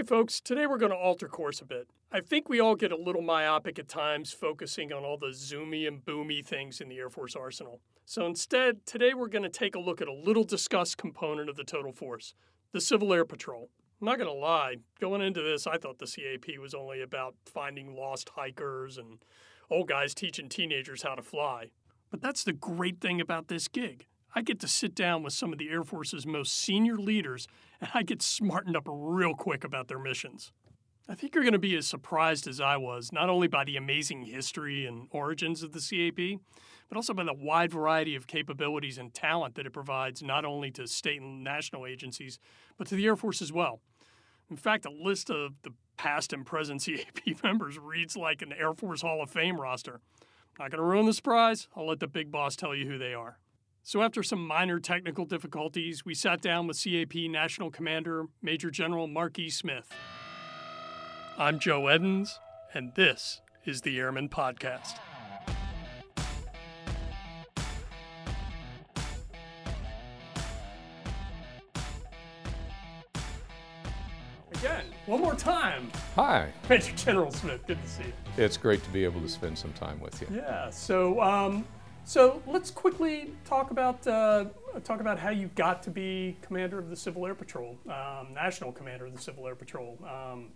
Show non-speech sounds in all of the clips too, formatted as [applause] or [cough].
Hey, folks, today we're going to alter course a bit. I think we all get a little myopic at times focusing on all the zoomy and boomy things in the Air Force arsenal. So instead, today we're going to take a look at a little discussed component of the total force the Civil Air Patrol. I'm not going to lie, going into this, I thought the CAP was only about finding lost hikers and old guys teaching teenagers how to fly. But that's the great thing about this gig. I get to sit down with some of the Air Force's most senior leaders and I get smartened up real quick about their missions. I think you're going to be as surprised as I was, not only by the amazing history and origins of the CAP, but also by the wide variety of capabilities and talent that it provides not only to state and national agencies, but to the Air Force as well. In fact, a list of the past and present [laughs] CAP members reads like an Air Force Hall of Fame roster. Not going to ruin the surprise. I'll let the big boss tell you who they are. So, after some minor technical difficulties, we sat down with CAP National Commander Major General Mark E. Smith. I'm Joe Edens, and this is the Airman Podcast. Again, one more time. Hi. Major General Smith, good to see you. It's great to be able to spend some time with you. Yeah, so um, so let's quickly talk about uh, talk about how you got to be commander of the Civil Air Patrol, um, national commander of the Civil Air Patrol. Um,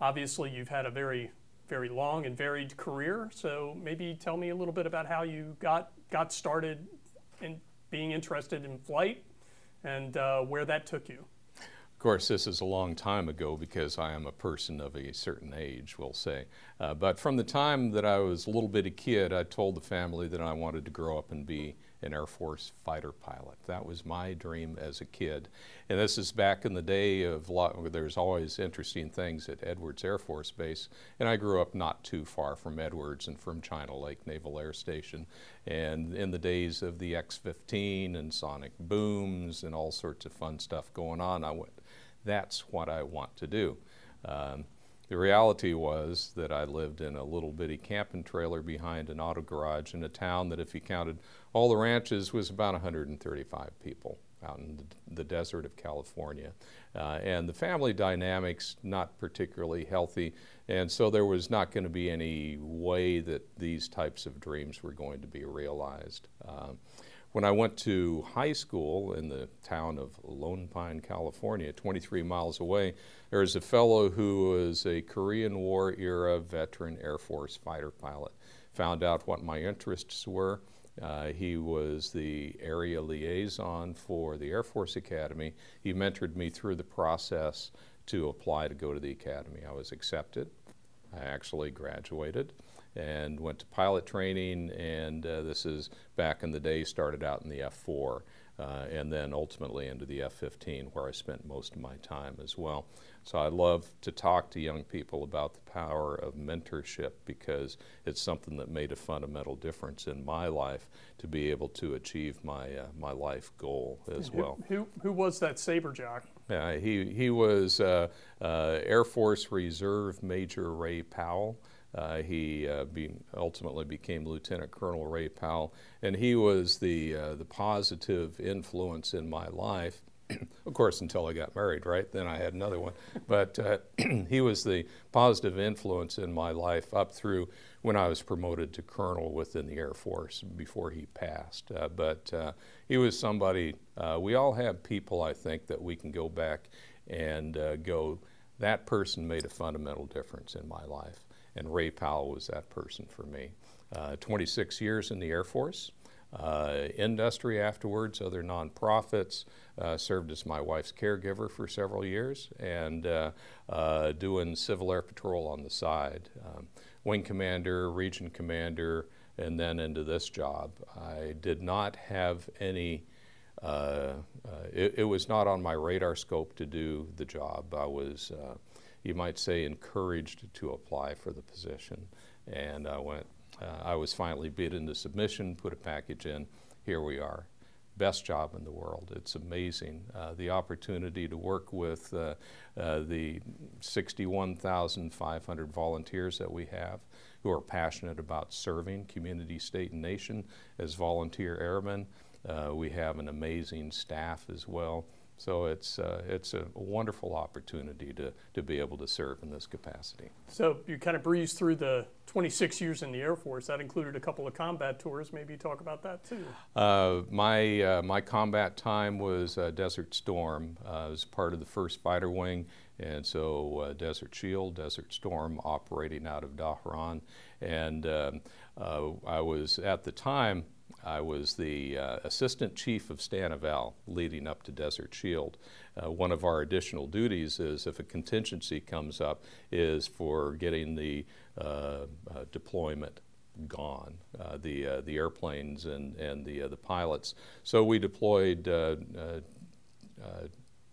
obviously, you've had a very very long and varied career. So maybe tell me a little bit about how you got got started in being interested in flight and uh, where that took you. Of course, this is a long time ago because I am a person of a certain age, we'll say. Uh, but from the time that I was a little bitty kid, I told the family that I wanted to grow up and be an Air Force fighter pilot. That was my dream as a kid. And this is back in the day of there's always interesting things at Edwards Air Force Base. And I grew up not too far from Edwards and from China Lake Naval Air Station. And in the days of the X 15 and sonic booms and all sorts of fun stuff going on, I went, that's what I want to do. Um, the reality was that I lived in a little bitty camping trailer behind an auto garage in a town that, if you counted all the ranches, was about 135 people out in the, desert of California. Uh, and the family dynamics not particularly healthy, and so there was not going to be any way that these types of dreams were going to be realized. Um, when I went to high school in the town of Lone Pine, California, 23 miles away, there was a fellow who was a Korean War era veteran Air Force fighter pilot. Found out what my interests were. Uh, he was the area liaison for the Air Force Academy. He mentored me through the process to apply to go to the Academy. I was accepted. I actually graduated and went to pilot training. And uh, this is back in the day, started out in the F 4 uh, and then ultimately into the F 15, where I spent most of my time as well. So I love to talk to young people about the power of mentorship because it's something that made a fundamental difference in my life to be able to achieve my, uh, my life goal as who, well. Who, who was that saber jock? Uh, he, he was uh, uh, Air Force Reserve Major Ray Powell. Uh, he uh, be, ultimately became Lieutenant Colonel Ray Powell, and he was the uh, the positive influence in my life. [clears throat] of course, until I got married, right? Then I had another one. But uh, [clears throat] he was the positive influence in my life up through when I was promoted to colonel within the Air Force before he passed. Uh, but uh, he was somebody. we all have people, I think, that we can go back and go. That person made a fundamental difference in my life and Ray Powell was that person for me. Uh, 26 years in the Air Force, uh, industry afterwards, other nonprofits, uh, served as my wife's caregiver for several years, and uh, uh, doing Civil Air Patrol on the side. Um, wing commander, region commander, and then into this job. I did not have any. Uh, it, it, was not on my radar scope to do the job. I was you might say, encouraged to apply for the position. And I went, uh, I was finally bid into submission, put a package in. Here we are. Best job in the world. It's amazing. Uh, the opportunity to work with uh, uh the 61,500 volunteers that we have who are passionate about serving community, state, and nation as volunteer airmen. Uh, we have an amazing staff as well So it's, uh, it's a wonderful opportunity to, to be able to serve in this capacity. So you kind of breezed through the 26 years in the Air Force. That included a couple of combat tours. Maybe talk about that too. Uh, my, uh, my combat time was uh, Desert Storm. I was part of the 1st Fighter Wing, and so uh, Desert Shield, Desert Storm operating out of Dhahran. And um, uh, I was at the time, I was the uh, assistant chief of Stan/Eval leading up to Desert Shield. Uh, one of our additional duties is if a contingency comes up is for getting the uh, uh deployment gone, uh, the, uh, the airplanes and, and the, the pilots. So we deployed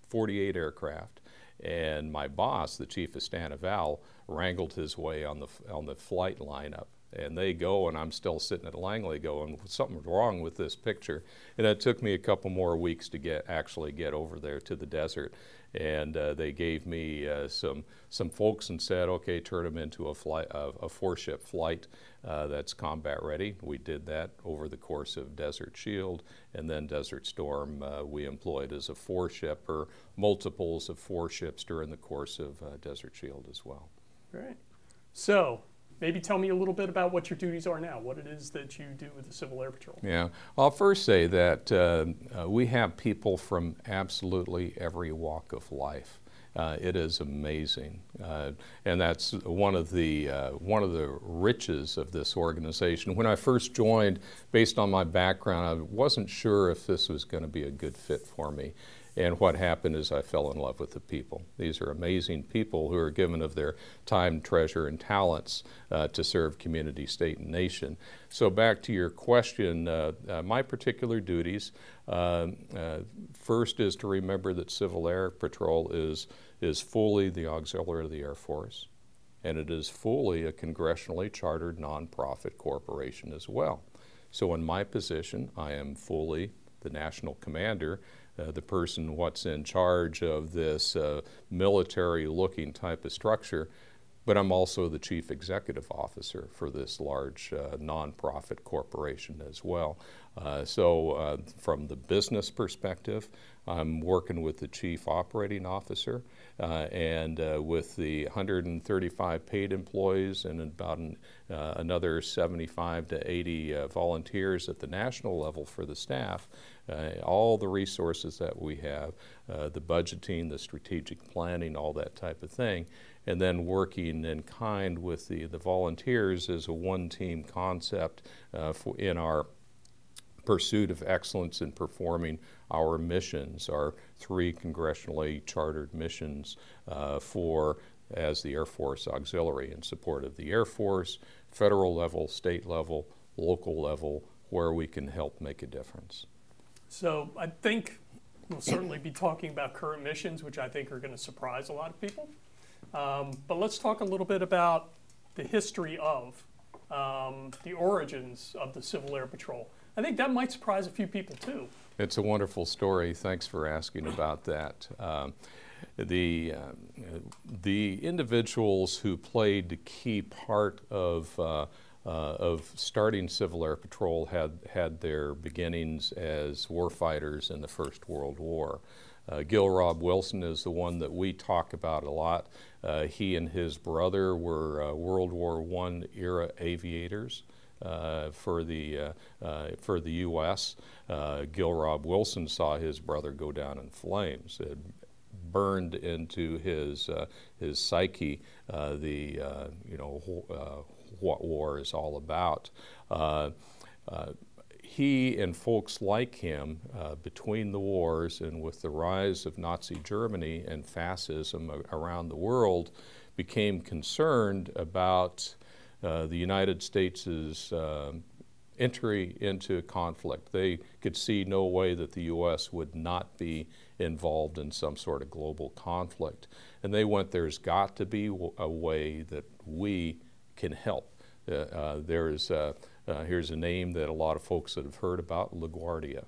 48 aircraft and my boss, the chief of Stan/Eval, wrangled his way on the, on the flight lineup and they go and I'm still sitting at Langley going something's wrong with this picture. And it took me a couple more weeks to get actually get over there to the desert. And uh, they gave me uh, some some folks and said okay turn them into a flight a, a four ship flight uh, that's combat ready. We did that over the course of Desert Shield and then Desert Storm uh, we employed as a four ship or multiples of four ships during the course of uh, Desert Shield as well. Great. So maybe tell me a little bit about what your duties are now, what it is that you do with the Civil Air Patrol. Yeah, I'll first say that uh, uh, we have people from absolutely every walk of life. Uh, it is amazing, uh, and that's one of the uh, one of the riches of this organization. When I first joined, based on my background, I wasn't sure if this was going to be a good fit for me. And what happened is I fell in love with the people. These are amazing people who are given of their time, treasure, and talents uh, to serve community, state, and nation. So back to your question, uh, uh, my particular duties, uh, uh, first is to remember that Civil Air Patrol is, is fully the auxiliary of the Air Force, and it is fully a congressionally chartered nonprofit corporation as well. So in my position, I am fully the national commander uh, the person what's in charge of this uh, military looking type of structure, but I'm also the chief executive officer for this large uh, nonprofit corporation as well. Uh, so, uh, from the business perspective, I'm working with the chief operating officer uh, and uh, with the 135 paid employees and about an, uh, another 75 to 80 uh, volunteers at the national level for the staff. all the resources that we have, the budgeting, the strategic planning, all that type of thing, and then working in kind with the, the volunteers as a one team concept for, in our pursuit of excellence in performing our missions, our three congressionally chartered missions uh, for as the Air Force Auxiliary in support of the Air Force, federal level, state level, local level, where we can help make a difference. So I think we'll certainly be talking about current missions, which I think are going to surprise a lot of people. Um, but let's talk a little bit about the history of um, the origins of the Civil Air Patrol. I think that might surprise a few people too. It's a wonderful story. Thanks for asking about that. Um, the, uh, the individuals who played the key part of, uh, uh, of starting Civil Air Patrol had, had their beginnings as war fighters in the First World War. Uh, Gill Robb Wilson is the one that we talk about a lot. Uh, he and his brother were uh, World War I era aviators. Uh, for the uh, uh, for the U.S. Gill Robb Wilson saw his brother go down in flames. It burned into his his psyche the you know what war is all about he and folks like him, uh, between the wars and with the rise of Nazi Germany and fascism around the world, became concerned about uh, the United States' uh, entry into conflict. They could see no way that the U.S. would not be involved in some sort of global conflict. And they went, there's got to be a way that we can help. Uh, uh there's, uh, here's a name that a lot of folks that have heard about, LaGuardia,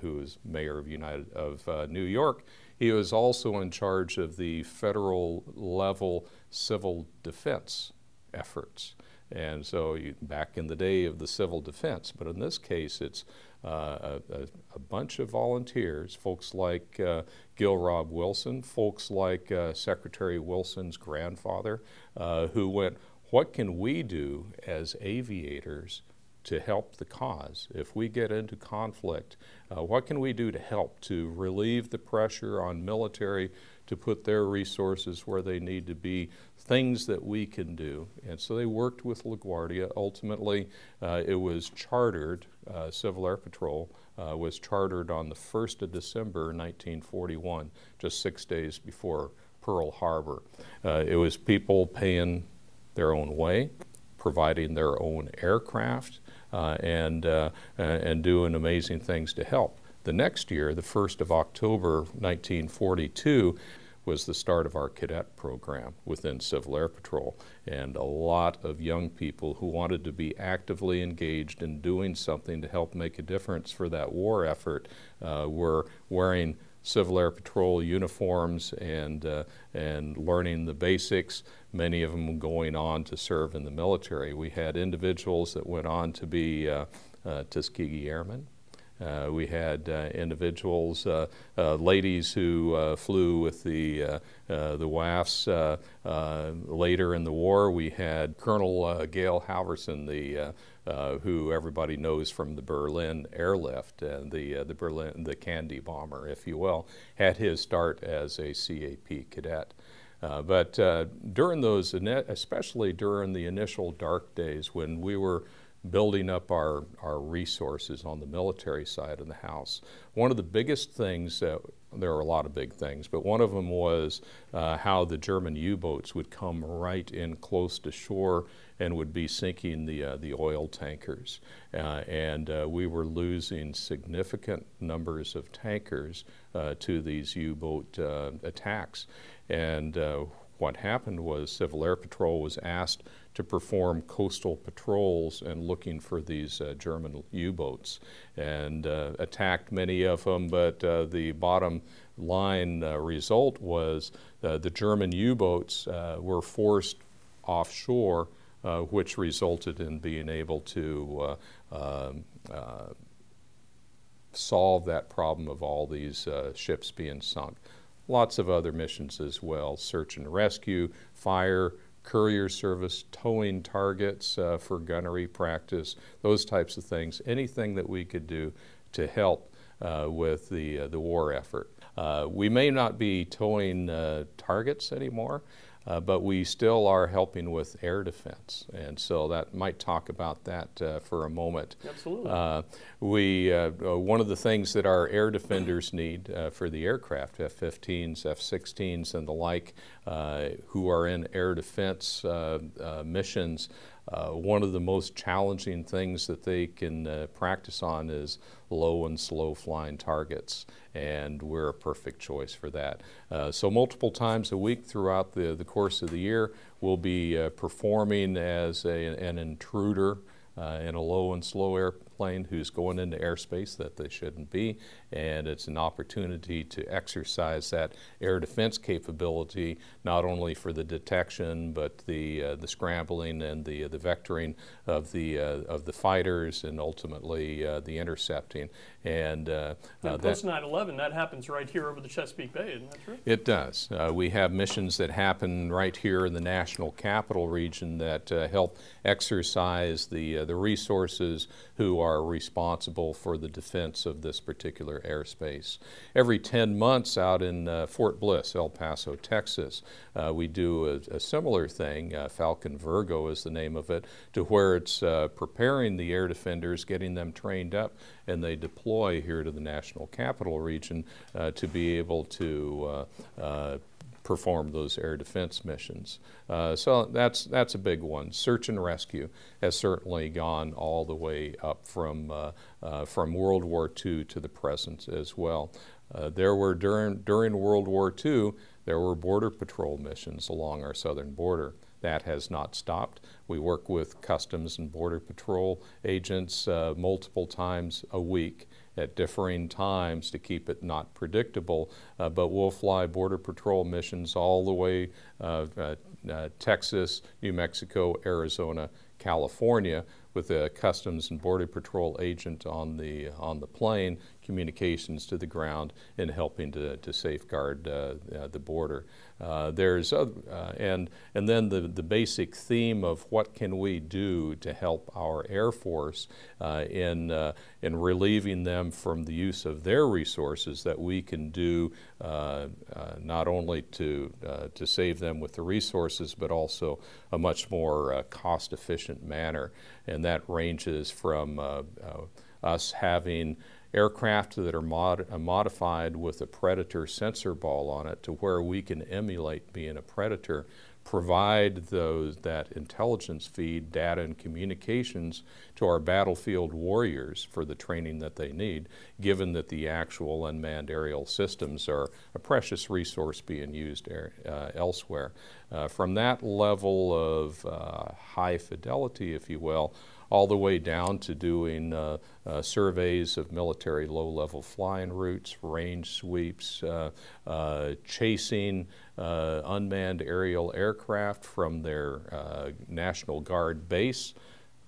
who is mayor of, United, of New York. He was also in charge of the federal level civil defense efforts. And so you, back in the day of the civil defense, but in this case it's uh, a, a, bunch of volunteers, folks like uh, Gill Robb Wilson, folks like uh, Secretary Wilson's grandfather, uh, who went, What can we do as aviators to help the cause? If we get into conflict, uh, what can we do to help to relieve the pressure on military to put their resources where they need to be things that we can do. And so they worked with LaGuardia. Ultimately, uh, it was chartered, uh, Civil Air Patrol uh, was chartered on the 1st of December 1941, just six days before Pearl Harbor. Uh, it was people paying their own way, providing their own aircraft, and, uh, and doing amazing things to help. The next year, the 1st of October 1942, was the start of our cadet program within Civil Air Patrol. And a lot of young people who wanted to be actively engaged in doing something to help make a difference for that war effort uh, were wearing Civil Air Patrol uniforms and, uh, and learning the basics, many of them going on to serve in the military. We had individuals that went on to be uh, uh Tuskegee Airmen. Uh, we had uh, individuals, uh, uh ladies who uh, flew with the uh, the WAFs later in the war. We had Colonel Gail Halvorsen, the who everybody knows from the Berlin airlift, the the Berlin the Candy bomber, if you will, had his start as a CAP cadet. but during those, especially during the initial dark days when we were building up our, our resources on the military side of the house. One of the biggest things that there are a lot of big things, but one of them was uh, how the German U-boats would come right in close to shore and would be sinking the uh, the oil tankers, uh, and uh, we were losing significant numbers of tankers uh, to these U-boat uh, attacks, and what happened was Civil Air Patrol was asked to perform coastal patrols and looking for these uh, German U-boats and uh, attacked many of them, but uh, the bottom line uh, result was uh, the German U-boats were forced offshore, which resulted in being able to um, solve that problem of all these ships being sunk. Lots of other missions as well, search and rescue, fire, courier service, towing targets uh, for gunnery practice, those types of things, anything that we could do to help uh, with the, uh, the war effort. Uh, we may not be towing uh, targets anymore, uh, but we still are helping with air defense, and so that might talk about that uh, for a moment. Absolutely. Uh, we uh, uh, one of the things that our air defenders need uh, for the aircraft, F-15s, F-16s, and the like, who are in air defense missions. Uh, one of the most challenging things that they can uh, practice on is low and slow flying targets, and we're a perfect choice for that. Uh, so multiple times a week throughout the, the course of the year, we'll be uh, performing as a, an intruder uh, in a low and slow airplane who's going into airspace that they shouldn't be, and it's an opportunity to exercise that air defense capability not only for the detection but the uh, the scrambling and the uh, the vectoring of the uh, of the fighters and ultimately uh, the intercepting. And, uh, and post 9/11, that happens right here over the Chesapeake Bay, isn't that true? It does. we have missions that happen right here in the national capital region that help exercise the the resources who are responsible for the defense of this particular airspace. Every 10 months out in uh, Fort Bliss, El Paso, Texas, uh, we do a, a similar thing. Uh, Falcon Virgo is the name of it, to where it's uh, preparing the air defenders, getting them trained up, and they deploy here to the National Capital Region uh, to be able to uh, perform those air defense missions. Uh, so that's, that's a big one. Search and rescue has certainly gone all the way up from, uh, uh, from World War II to the present as well. Uh, there were during, during World War II, there were border patrol missions along our southern border. That has not stopped. We work with Customs and Border Patrol agents uh, multiple times a week at differing times to keep it not predictable. Uh, but we'll fly Border Patrol missions all the way uh, uh, uh, Texas, New Mexico, Arizona, California, with a Customs and Border Patrol agent on the on the plane, communications to the ground, and helping to, to safeguard uh, uh, the border. Uh, there's uh, and and then the the basic theme of what can we do to help our Air Force uh, in uh, in relieving them from the use of their resources that we can do not only to to save them with the resources but also a much more cost efficient manner. And that ranges from uh, uh, us having aircraft that are mod uh, modified with a Predator sensor ball on it to where we can emulate being a Predator, provide those that intelligence feed, data and communications to our battlefield warriors for the training that they need, given that the actual unmanned aerial systems are a precious resource being used uh, elsewhere. Uh, from that level of uh, high fidelity, if you will, all the way down to doing uh, uh, surveys of military low-level flying routes, range sweeps, uh, uh chasing uh, unmanned aerial aircraft from their uh, National Guard base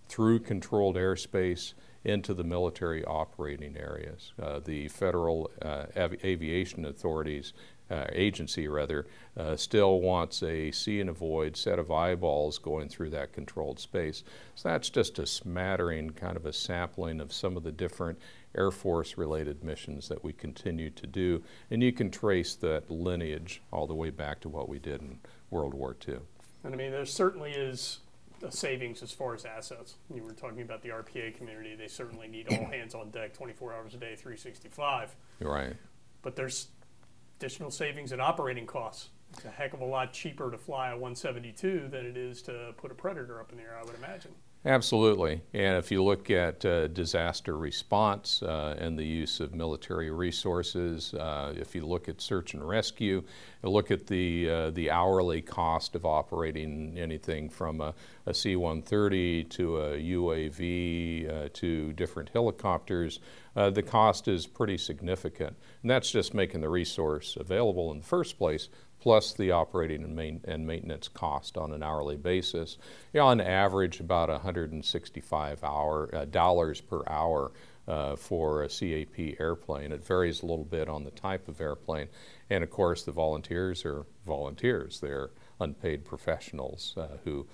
through controlled airspace into the military operating areas. the federal av aviation authorities uh, agency rather, uh, still wants a see and avoid set of eyeballs going through that controlled space. So that's just a smattering, kind of a sampling of some of the different Air Force related missions that we continue to do. And you can trace that lineage all the way back to what we did in World War II. And I mean, there certainly is a savings as far as assets. You were talking about the RPA community. They certainly need all [clears throat] hands on deck 24 hours a day, 365. Right. But there's additional savings in operating costs. It's a heck of a lot cheaper to fly a 172 than it is to put a Predator up in the air, I would imagine. Absolutely. And if you look at uh, disaster response uh, and the use of military resources, uh, if you look at search and rescue, look at the, uh, the hourly cost of operating anything from a a C-130 to a UAV uh, to different helicopters, uh, the cost is pretty significant. And that's just making the resource available in the first place, plus the operating and, main, and maintenance cost on an hourly basis. You know, on average, about 165 hour, uh, dollars per hour uh, for a CAP airplane. It varies a little bit on the type of airplane. And of course, the volunteers are volunteers. They're unpaid professionals uh, who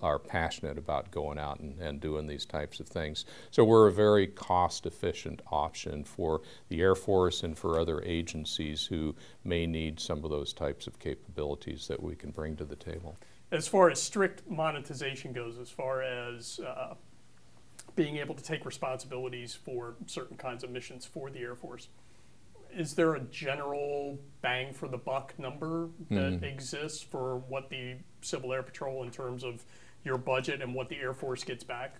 are passionate about going out and, and doing these types of things. So we're a very cost efficient option for the Air Force and for other agencies who may need some of those types of capabilities that we can bring to the table. As far as strict monetization goes, as far as uh, being able to take responsibilities for certain kinds of missions for the Air Force, is there a general bang for the buck number that mm. exists for what the Civil Air Patrol in terms of your budget and what the Air Force gets back?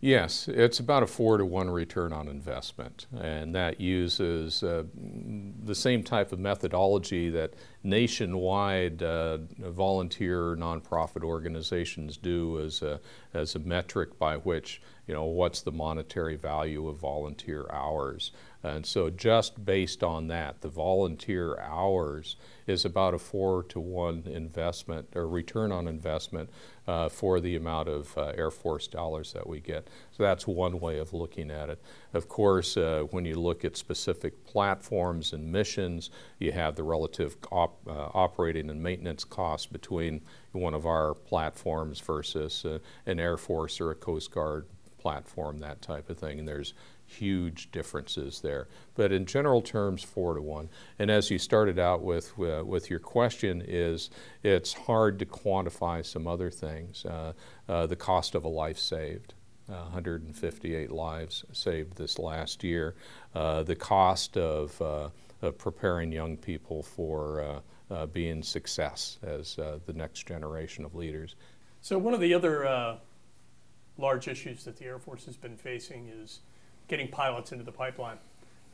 Yes, it's about a four to one return on investment, and that uses uh, the same type of methodology that nationwide uh, volunteer nonprofit organizations do as a, as a metric by which, you know, what's the monetary value of volunteer hours. And so, just based on that, the volunteer hours is about a four to one investment or return on investment uh, for the amount of uh, Air Force dollars that we get. So, that's one way of looking at it. Of course, uh, when you look at specific platforms and missions, you have the relative op uh, operating and maintenance costs between one of our platforms versus uh, an Air Force or a Coast Guard platform, that type of thing. And there's huge differences there. But in general terms, four to one. And as you started out with, uh, with your question is, it's hard to quantify some other things. Uh, uh, the cost of a life saved. 158 lives saved this last year. Uh, the cost of, uh, of, preparing young people for uh, being success as the next generation of leaders. So one of the other large issues that the Air Force has been facing is getting pilots into the pipeline.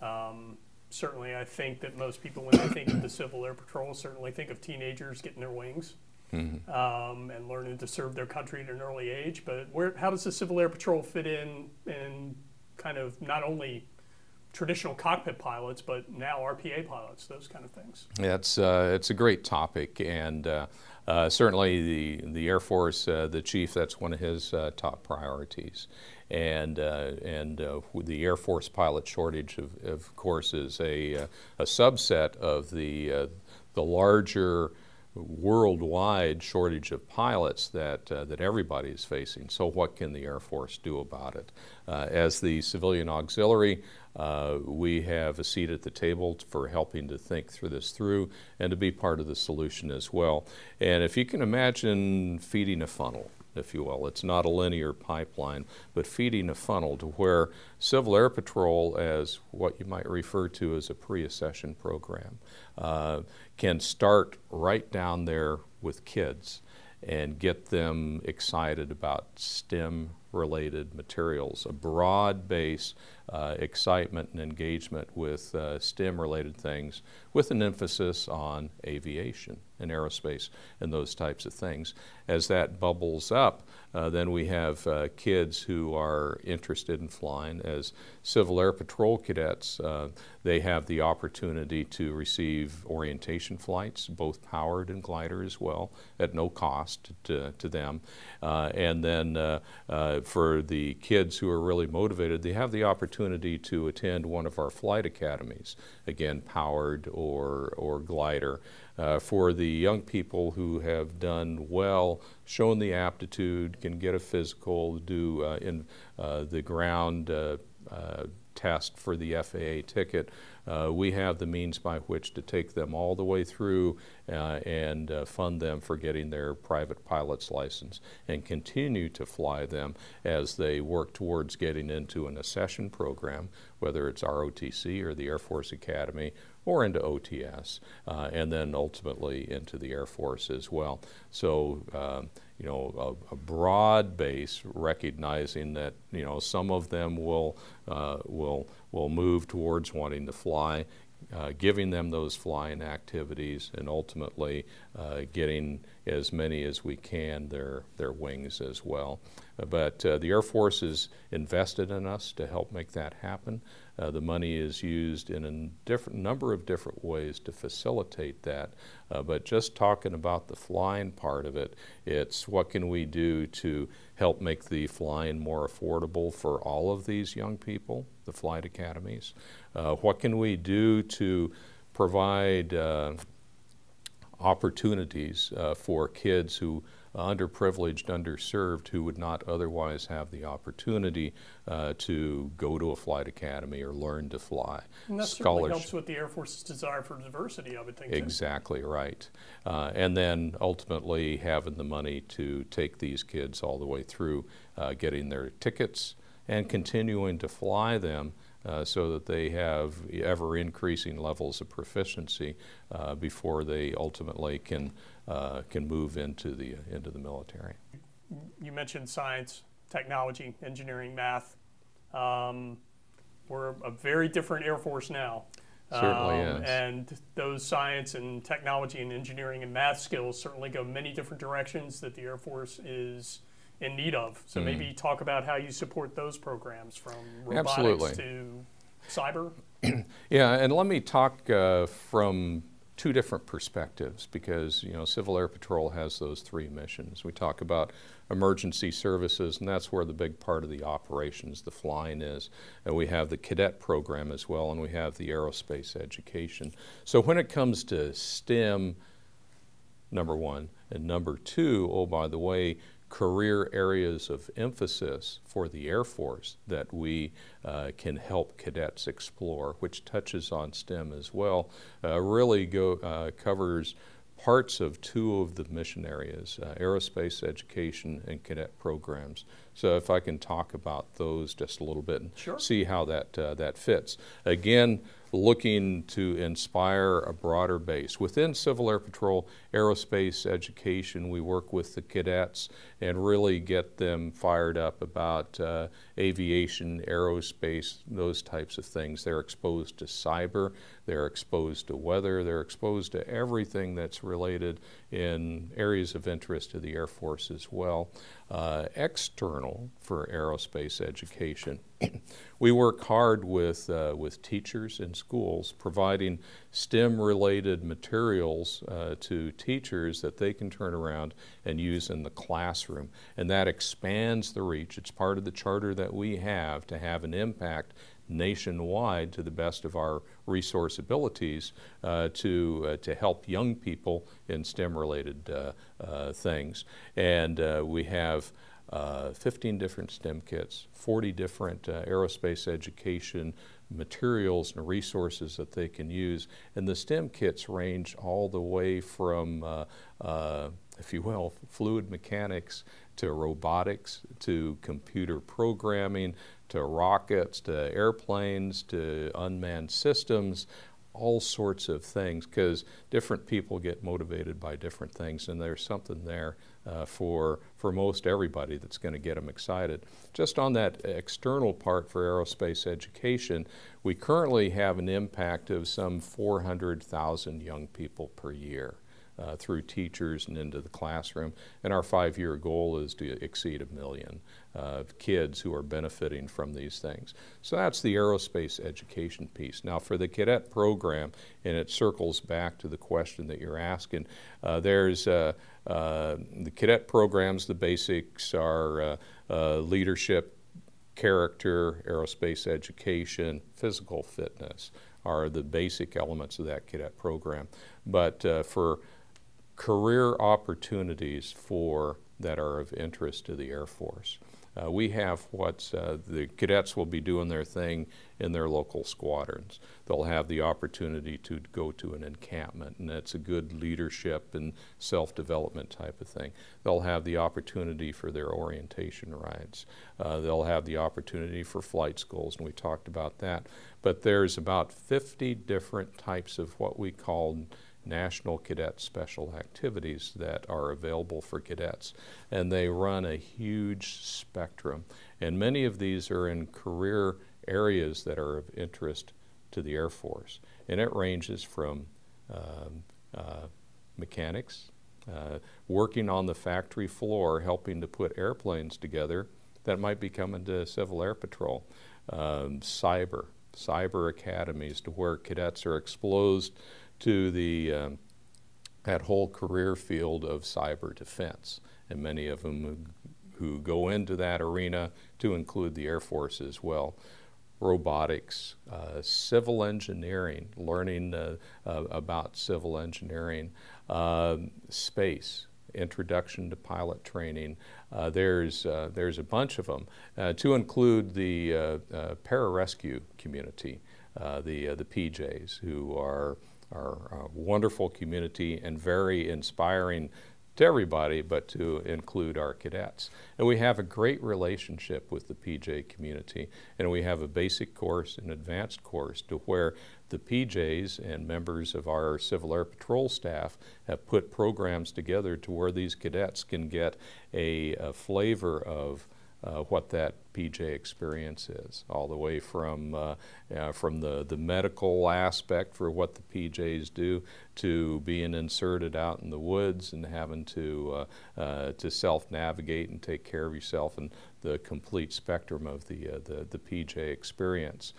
Um, certainly, I think that most people, when they think of the Civil Air Patrol, certainly think of teenagers getting their wings mm-hmm. um, and learning to serve their country at an early age. But where, how does the Civil Air Patrol fit in in kind of not only traditional cockpit pilots, but now RPA pilots, those kind of things. It's, uh, it's a great topic, and uh, uh, certainly the, the Air Force, uh, the chief, that's one of his uh, top priorities. And, uh, and the Air Force pilot shortage, of, of course, is a, a subset of the, the larger worldwide shortage of pilots that, uh, that everybody is facing. So what can the Air Force do about it? Uh, as the civilian auxiliary, uh, we have a seat at the table for helping to think through this through and to be part of the solution as well. And if you can imagine feeding a funnel, if you will. It's not a linear pipeline, but feeding a funnel to where Civil Air Patrol, as what you might refer to as a pre-accession program, uh, can start right down there with kids and get them excited about STEM related materials, a broad base uh, excitement and engagement with uh, STEM related things with an emphasis on aviation and aerospace and those types of things. As that bubbles up, uh, then we have uh, kids who are interested in flying. As Civil Air Patrol cadets, uh, they have the opportunity to receive orientation flights, both powered and glider as well, at no cost to, to them. Uh, and then for the kids who are really motivated, they have the opportunity to attend one of our flight academies, again, powered or glider. Uh, for the young people who have done well, shown the aptitude, can get a physical, do uh, in uh, the ground uh, uh, test for the FAA ticket, uh, we have the means by which to take them all the way through uh, and uh, fund them for getting their private pilot's license and continue to fly them as they work towards getting into an accession program, whether it's ROTC or the Air Force Academy or into OTS, uh, and then ultimately into the Air Force as well. So, uh, you know, a, a, broad base, recognizing that you know some of them will uh, will will move towards wanting to fly, uh, giving them those flying activities, and ultimately uh, getting as many as we can their, their wings as well. Uh, but the Air Force is invested in us to help make that happen. Uh, the money is used in a different number of different ways to facilitate that. Uh, but just talking about the flying part of it, it's what can we do to help make the flying more affordable for all of these young people, the flight academies? Uh, what can we do to provide uh, opportunities uh, for kids who underprivileged, underserved, who would not otherwise have the opportunity uh, to go to a flight academy or learn to fly. And that certainly helps with the Air Force's desire for diversity, I would think. Exactly too. right. Uh, and then ultimately having the money to take these kids all the way through uh, getting their tickets and continuing to fly them uh, so that they have ever increasing levels of proficiency uh, before they ultimately can uh, can move into the into the military. You mentioned science, technology, engineering, math. Um, we're a very different Air Force now. Certainly um, is. And those science and technology and engineering and math skills certainly go many different directions that the Air Force is in need of. So mm. maybe talk about how you support those programs from robotics Absolutely. to cyber. [clears throat] yeah, and let me talk uh, from two different perspectives because you know Civil Air Patrol has those three missions. We talk about emergency services, and that's where the big part of the operations, the flying is. And we have the cadet program as well, and we have the aerospace education. So when it comes to STEM, number one, and number two, oh by the way, career areas of emphasis for the Air Force that we uh, can help cadets explore, which touches on STEM as well, uh, really go, uh, covers parts of two of the mission areas, uh, aerospace education and cadet programs. So if I can talk about those just a little bit and sure. see how that, uh, that fits. Again, looking to inspire a broader base. Within Civil Air Patrol aerospace education, we work with the cadets and really get them fired up about uh, aviation, aerospace, those types of things. They're exposed to cyber, they're exposed to weather, they're exposed to everything that's related in areas of interest to the Air Force as well. Uh, external for aerospace education. [clears throat] we work hard with, uh, with teachers in schools, providing STEM related materials uh, to teachers that they can turn around and use in the classroom. And that expands the reach. It's part of the charter that we have to have an impact nationwide to the best of our resource abilities uh, to, uh, to help young people in STEM related uh, uh things. And uh, we have uh, 15 different STEM kits, 40 different aerospace education materials and resources that they can use. And the STEM kits range all the way from, if you will, fluid mechanics to robotics to computer programming to rockets to airplanes to unmanned systems all sorts of things because different people get motivated by different things and there's something there uh, for, for most everybody that's going to get them excited. Just on that external part for aerospace education, we currently have an impact of some 400,000 young people per year uh, through teachers and into the classroom. And our five year goal is to exceed a million uh, kids who are benefiting from these things. So that's the aerospace education piece. Now, for the cadet program, and it circles back to the question that you're asking, uh, there's uh, uh, the cadet programs, the basics are uh, leadership, character, aerospace education, physical fitness are the basic elements of that cadet program. But uh, for career opportunities for that are of interest to the Air Force. Uh, we have what uh, the cadets will be doing their thing in their local squadrons. They'll have the opportunity to go to an encampment, and that's a good leadership and self development type of thing. They'll have the opportunity for their orientation rides. Uh, they'll have the opportunity for flight schools, and we talked about that. But there's about 50 different types of what we call National Cadet Special Activities that are available for cadets. And they run a huge spectrum. And many of these are in career areas that are of interest to the Air Force. And it ranges from um, uh, mechanics, uh, working on the factory floor, helping to put airplanes together that might be coming to Civil Air Patrol, um, cyber, cyber academies to where cadets are exposed to the um, that whole career field of cyber defense, and many of them who go into that arena to include the Air Force as well. Robotics, uh, civil engineering, learning uh, uh, about civil engineering, um, space, introduction to pilot training. Uh, there's, uh, there's a bunch of them uh, to include the pararescue community, the, the PJs, who are our uh, wonderful community and very inspiring to everybody, but to include our cadets. And we have a great relationship with the PJ community, and we have a basic course and advanced course to where the PJs and members of our Civil Air Patrol staff have put programs together to where these cadets can get a, a flavor of uh, what that PJ experience is, all the way from uh, uh, from the the medical aspect for what the PJs do to being inserted out in the woods and having to uh, uh, to self navigate and take care of yourself and the complete spectrum of the uh, the, the PJ experience.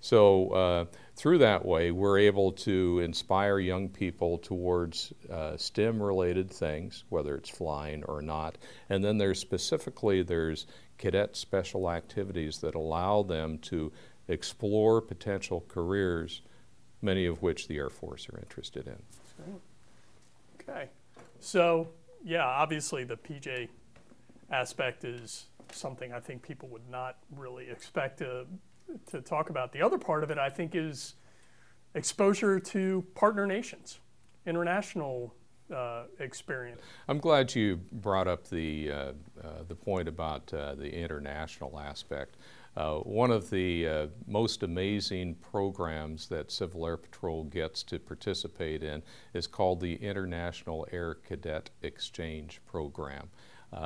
so through that way, we're able to inspire young people towards uh, STEM related things, whether it's flying or not. And then there's specifically there's cadet special activities that allow them to explore potential careers, many of which the Air Force are interested in. Okay. So, yeah, obviously the PJ aspect is something I think people would not really expect to to talk about. The other part of it, I think, is exposure to partner nations, international uh, experience. I'm glad you brought up the, uh, uh, the point about uh, the international aspect. Uh, one of the uh, most amazing programs that Civil Air Patrol gets to participate in is called the International Air Cadet Exchange Program.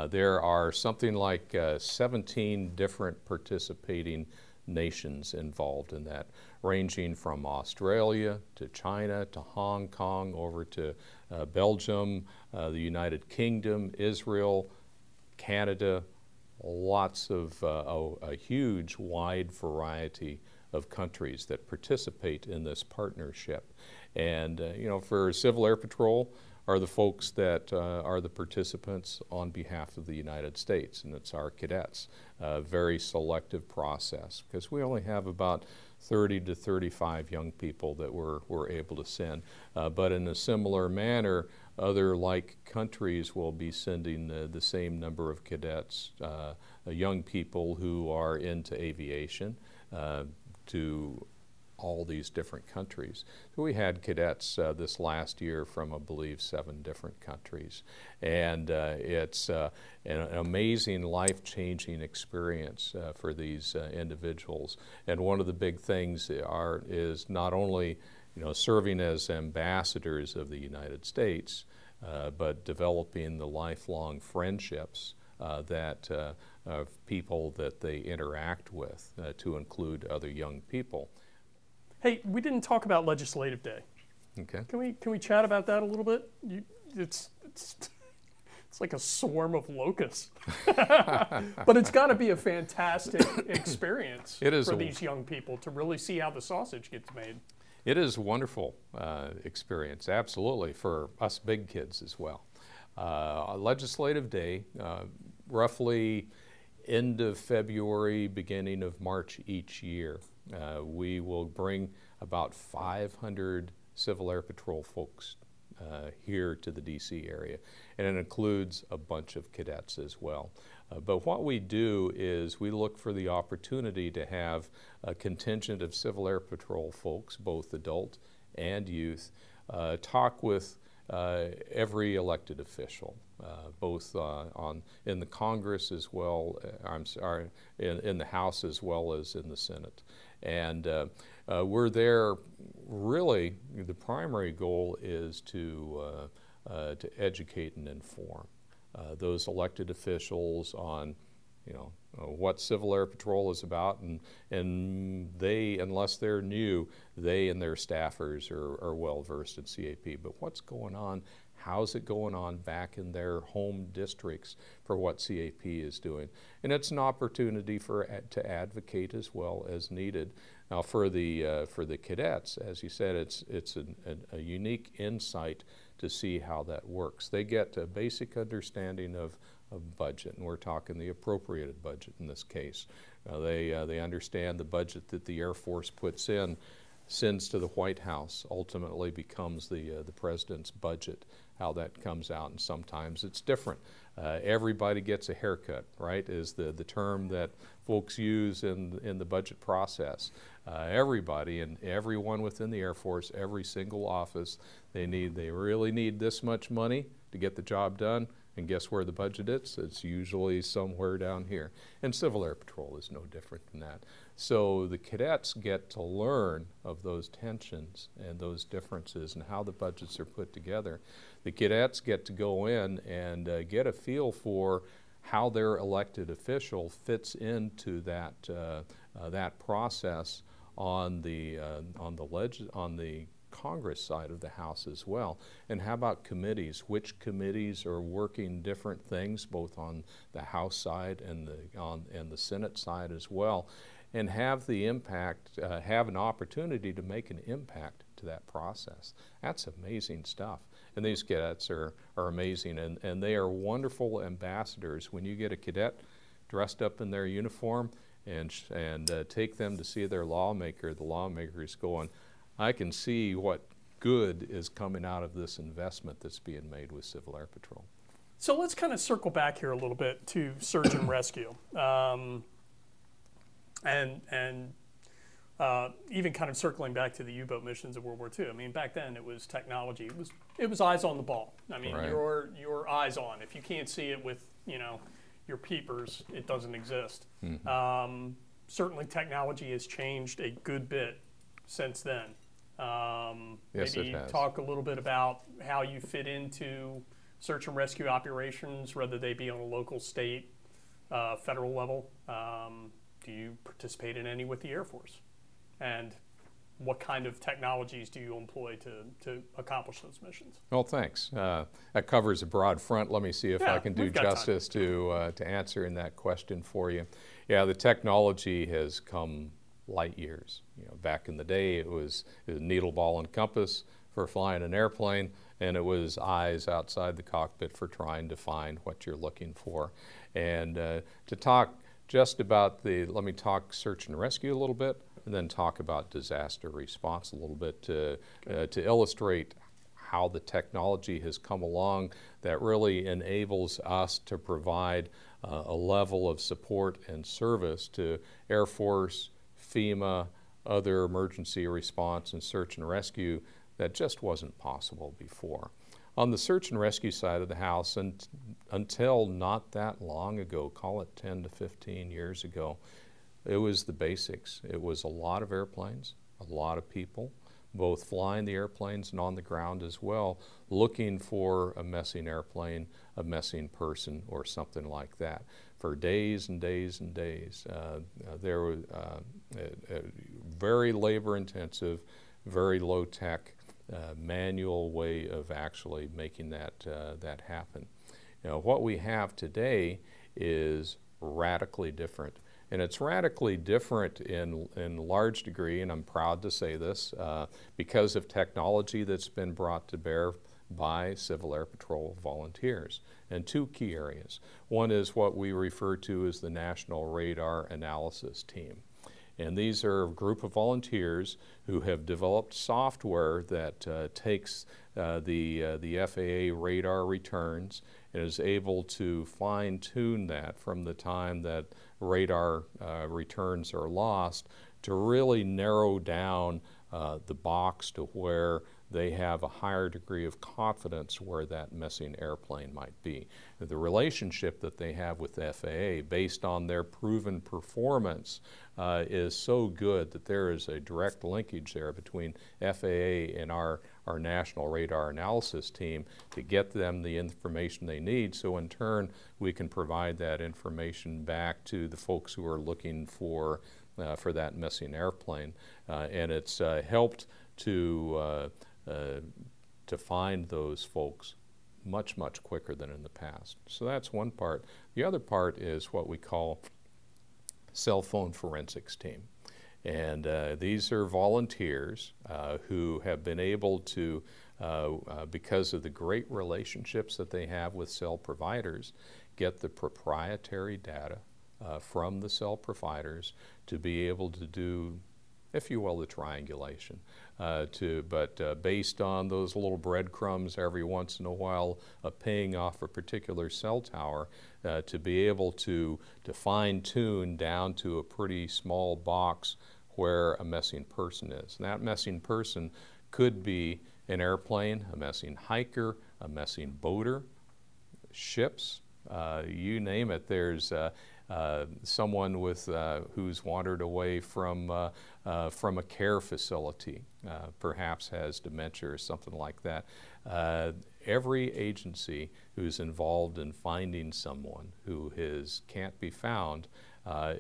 There are something like 17 different participating nations involved in that, ranging from Australia to China to Hong Kong over to uh, Belgium, uh, the United Kingdom, Israel, Canada, lots of uh, a, a, huge, wide variety of countries that participate in this partnership. And, uh, you know, for Civil Air Patrol, are the folks that uh, are the participants on behalf of the United States, and it's our cadets. A very selective process because we only have about 30 to 35 young people that we're, we're able to send. Uh, but in a similar manner, other like countries will be sending the, the same number of cadets, uh, young people who are into aviation, uh, to all these different countries. So we had cadets uh, this last year from, I believe, seven different countries. And uh, it's uh, an amazing, life changing experience uh, for these uh, individuals. And one of the big things are, is not only you know, serving as ambassadors of the United States, uh, but developing the lifelong friendships that of people that they interact with to include other young people. Hey, we didn't talk about Legislative Day. Okay. Can we can we chat about that a little bit? You, it's it's it's like a swarm of locusts, [laughs] but it's got to be a fantastic experience it is for these young people to really see how the sausage gets made. It is a wonderful uh, experience, absolutely, for us big kids as well. Uh, legislative Day, uh, roughly end of February, beginning of March each year. Uh, we will bring about 500 Civil Air Patrol folks uh, here to the DC area, and it includes a bunch of cadets as well. Uh, but what we do is we look for the opportunity to have a contingent of Civil Air Patrol folks, both adult and youth, uh, talk with uh, every elected official, uh, both uh, on in the Congress as well. I'm sorry, in, in, the House as well as in the Senate, and uh, uh, we're there. Really, the primary goal is to uh, to educate and inform those elected officials on you know, uh, what Civil Air Patrol is about, and, and they, unless they're new, they and their staffers are, are well versed in CAP. But what's going on? How's it going on back in their home districts for what CAP is doing? And it's an opportunity for to advocate as well as needed. Now, for the uh, for the cadets, as you said, it's it's an, a, a unique insight to see how that works. They get a basic understanding of of budget, and we're talking the appropriated budget in this case. Uh, they, uh, they understand the budget that the Air Force puts in, sends to the White House, ultimately becomes the, uh, the president's budget, how that comes out, and sometimes it's different. Uh, everybody gets a haircut, right, is the, the term that folks use in, in the budget process. Uh, everybody and everyone within the Air Force, every single office, they need, they really need this much money to get the job done and guess where the budget is? It's usually somewhere down here. And Civil Air Patrol is no different than that. So the cadets get to learn of those tensions and those differences and how the budgets are put together. The cadets get to go in and uh, get a feel for how their elected official fits into that, uh, uh, that process on the, uh, on, the leg- on the Congress side of the House as well. And how about committees? Which committees are working different things, both on the House side and the, on, and the Senate side as well, and have the impact, uh, have an opportunity to make an impact to that process. That's amazing stuff. And these cadets are, are amazing, and, and they are wonderful ambassadors. When you get a cadet dressed up in their uniform and, and uh, take them to see their lawmaker, the lawmaker is going, I can see what good is coming out of this investment that's being made with Civil Air Patrol. So let's kind of circle back here a little bit to search and rescue, um, and and uh, even kind of circling back to the U-boat missions of World War II. I mean, back then it was technology. It was it was eyes on the ball. I mean, right. your your eyes on. If you can't see it with you know your peepers, it doesn't exist. Mm-hmm. Um, certainly, technology has changed a good bit since then. Um, yes, maybe talk a little bit about how you fit into search and rescue operations, whether they be on a local, state, uh, federal level. Um, do you participate in any with the Air Force? And what kind of technologies do you employ to, to accomplish those missions? Well, thanks. Uh, that covers a broad front. Let me see if yeah, I can do justice to, uh, to answering that question for you. Yeah, the technology has come light years. You know, back in the day, it was, it was needle, ball, and compass for flying an airplane, and it was eyes outside the cockpit for trying to find what you're looking for. And uh, to talk just about the, let me talk search and rescue a little bit, and then talk about disaster response a little bit to, uh, to illustrate how the technology has come along that really enables us to provide uh, a level of support and service to Air Force, FEMA, other emergency response and search and rescue that just wasn't possible before. On the search and rescue side of the house, and until not that long ago, call it 10 to 15 years ago, it was the basics. It was a lot of airplanes, a lot of people, both flying the airplanes and on the ground as well, looking for a missing airplane, a missing person, or something like that. For days and days and days, uh, uh there was uh, a, a very labor intensive, very low tech, manual way of actually making that, uh, that happen. Know, what we have today is radically different. And it's radically different in, in large degree, and I'm proud to say this, uh, because of technology that's been brought to bear by Civil Air Patrol volunteers in two key areas. One is what we refer to as the National Radar Analysis Team. And these are a group of volunteers who have developed software that uh, takes uh, the, uh, the FAA radar returns and is able to fine tune that from the time that radar uh, returns are lost to really narrow down uh, the box to where they have a higher degree of confidence where that missing airplane might be. The relationship that they have with FAA based on their proven performance uh, is so good that there is a direct linkage there between FAA and our, our national radar analysis team to get them the information they need so in turn we can provide that information back to the folks who are looking for, uh, for that missing airplane. Uh, and it's uh, helped to uh, to find those folks much, much quicker than in the past. So that's one part. The other part is what we call cell phone forensics team. And uh, these are volunteers uh, who have been able to, uh, uh because of the great relationships that they have with cell providers, get the proprietary data uh, from the cell providers to be able to do if you will, the triangulation. Uh, to, but uh, based on those little breadcrumbs every once in a while uh, paying off a particular cell tower, uh, to be able to, to fine tune down to a pretty small box where a missing person is. And that missing person could be an airplane, a missing hiker, a missing boater, ships, uh, you name it. There's uh, uh, someone with, uh, who's wandered away from, uh, uh from a care facility, uh, perhaps has dementia or something like that. every agency who's involved in finding someone who is, can't be found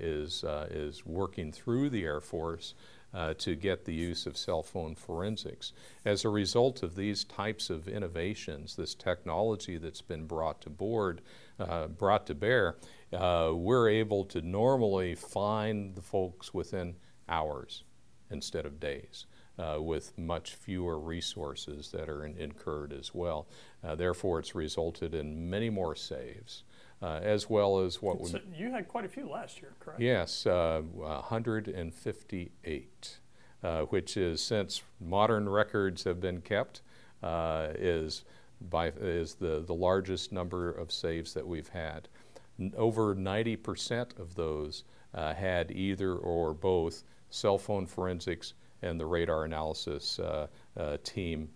is, is working through the Air Force uh, to get the use of cell phone forensics. As a result of these types of innovations, this technology that's been brought to board, uh, brought to bear, uh, we're able to normally find the folks within hours instead of days. Uh, with much fewer resources that are in, incurred as well. Uh, therefore, it's resulted in many more saves, uh, as well as what so you had quite a few last year, correct? Yes, uh, 158, uh, which is since modern records have been kept, is by is the the largest number of saves that we've had over 90% of those uh, had either or both cell phone forensics and the radar analysis uh, uh, team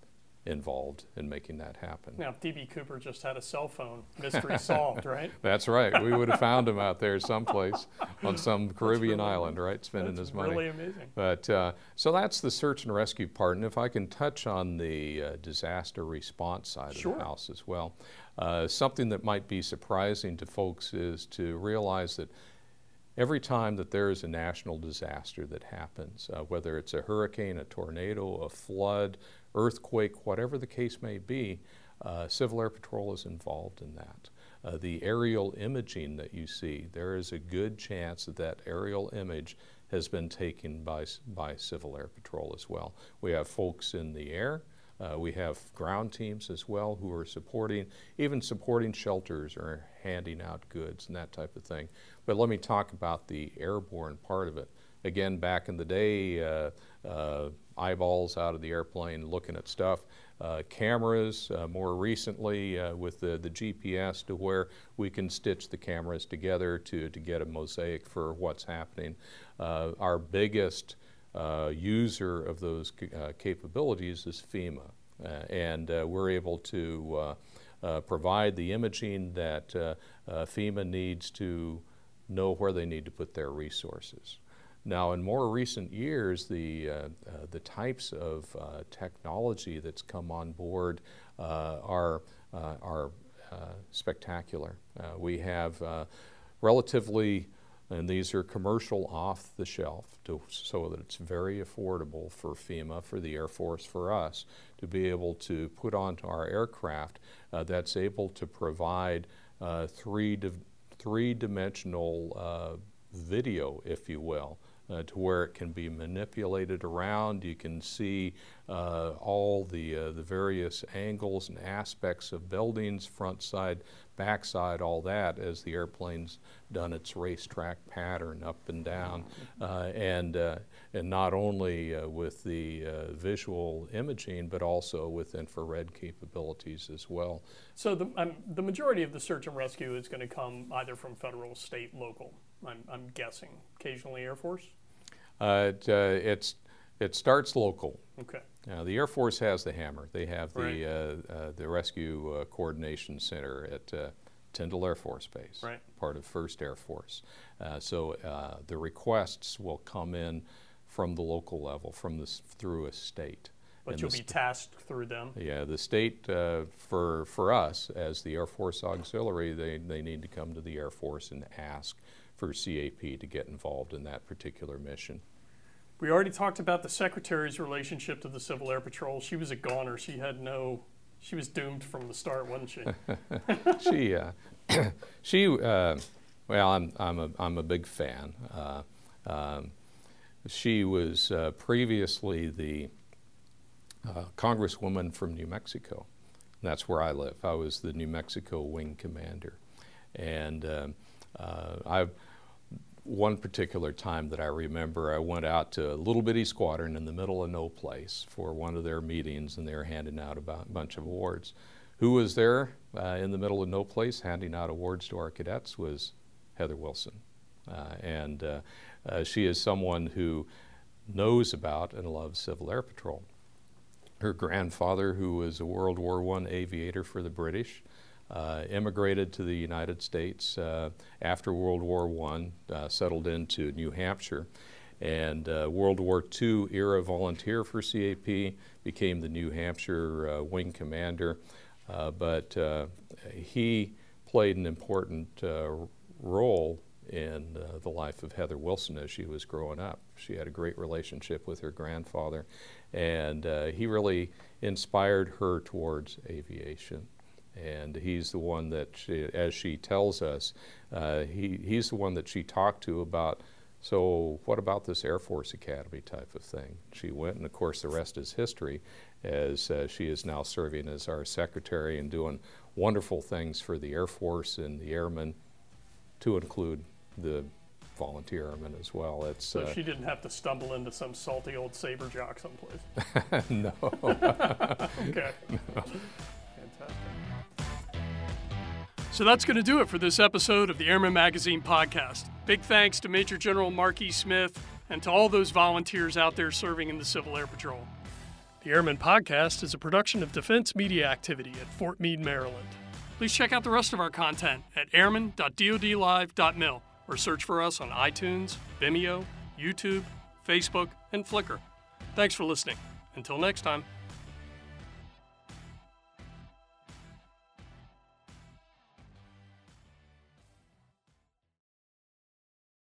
involved in making that happen. Now, if D.B. Cooper just had a cell phone, mystery solved, right? [laughs] That's right. We would have found him out there someplace on some Caribbean really, island, right, spending his money. really amazing. But uh, so that's the search and rescue part. And if I can touch on the uh, disaster response side sure. of the house as well. Uh, something that might be surprising to folks is to realize that every time that there is a national disaster that happens, uh, whether it's a hurricane, a tornado, a flood, earthquake, whatever the case may be, uh, Civil Air Patrol is involved in that. Uh, the aerial imaging that you see, there is a good chance that that aerial image has been taken by, by Civil Air Patrol as well. We have folks in the air, uh, we have ground teams as well who are supporting, even supporting shelters or handing out goods and that type of thing. But let me talk about the airborne part of it. Again, back in the day, uh, uh, eyeballs out of the airplane looking at stuff. Uh, cameras, uh, more recently uh, with the, the GPS to where we can stitch the cameras together to, to get a mosaic for what's happening. Uh, our biggest user of those capabilities is FEMA. and we're able to provide the imaging that FEMA needs to know where they need to put their resources. Now, in more recent years, the, uh, uh, the types of uh, technology that's come on board uh, are, uh, are uh, spectacular. we have relatively, and these are commercial off the shelf, to, so that it's very affordable for FEMA, for the Air Force, for us, to be able to put onto our aircraft that's able to provide three, di three-dimensional uh, video, if you will, uh, to where it can be manipulated around. You can see uh, all the, uh, the various angles and aspects of buildings, front side, back side, all that as the airplane's done its racetrack pattern up and down. Uh, and, uh, and not only uh, with the visual imaging, but also with infrared capabilities as well. So the, um, the majority of the search and rescue is going to come either from federal, state, local. I'm, I'm guessing. Occasionally Air Force? Uh, it, uh, it's, it starts local. Okay. Now, the Air Force has the hammer. They have the, right. uh, uh the Rescue uh, Coordination Center at uh, Tyndall Air Force Base, right. part of 1st Air Force. so the requests will come in from the local level, from this through a state. But and you'll be tasked through them? Yeah, the state, uh, for, for us, as the Air Force Auxiliary, they, they need to come to the Air Force and ask for CAP to get involved in that particular mission. We already talked about the Secretary's relationship to the Civil Air Patrol. She was a goner. She had no, she was doomed from the start, wasn't she? [laughs] she, uh, [clears throat] she, uh, well, I'm, I'm, a, I'm a big fan. Uh, um, she was uh, previously the uh, congresswoman from New Mexico. That's where I live. I was the New Mexico wing commander. And um, uh, I, one particular time that I remember, I went out to a little bitty squadron in the middle of no place for one of their meetings, and they were handing out a bunch of awards. Who was there uh, in the middle of no place handing out awards to our cadets was Heather Wilson. Uh, and uh, uh she is someone who knows about and loves Civil Air Patrol. Her grandfather, who was a World War I aviator for the British, uh, immigrated to the United States uh, after World War I, uh, settled into New Hampshire, and uh, World War II era volunteer for CAP, became the New Hampshire uh, wing commander, but he played an important role in uh, the life of Heather Wilson as she was growing up. She had a great relationship with her grandfather, and uh, he really inspired her towards aviation and he's the one that, she, as she tells us, uh, he, he's the one that she talked to about, so what about this Air Force Academy type of thing? She went, and of course the rest is history, as uh, she is now serving as our secretary and doing wonderful things for the Air Force and the airmen, to include the volunteer airmen as well. It's, so uh, she didn't have to stumble into some salty old saber jock someplace. [laughs] no. [laughs] okay. [laughs] No. So that's going to do it for this episode of the Airman Magazine podcast. Big thanks to Major General Marky Smith and to all those volunteers out there serving in the Civil Air Patrol. The Airman Podcast is a production of Defense Media Activity at Fort Meade, Maryland. Please check out the rest of our content at airman.dodlive.mil or search for us on iTunes, Vimeo, YouTube, Facebook, and Flickr. Thanks for listening. Until next time.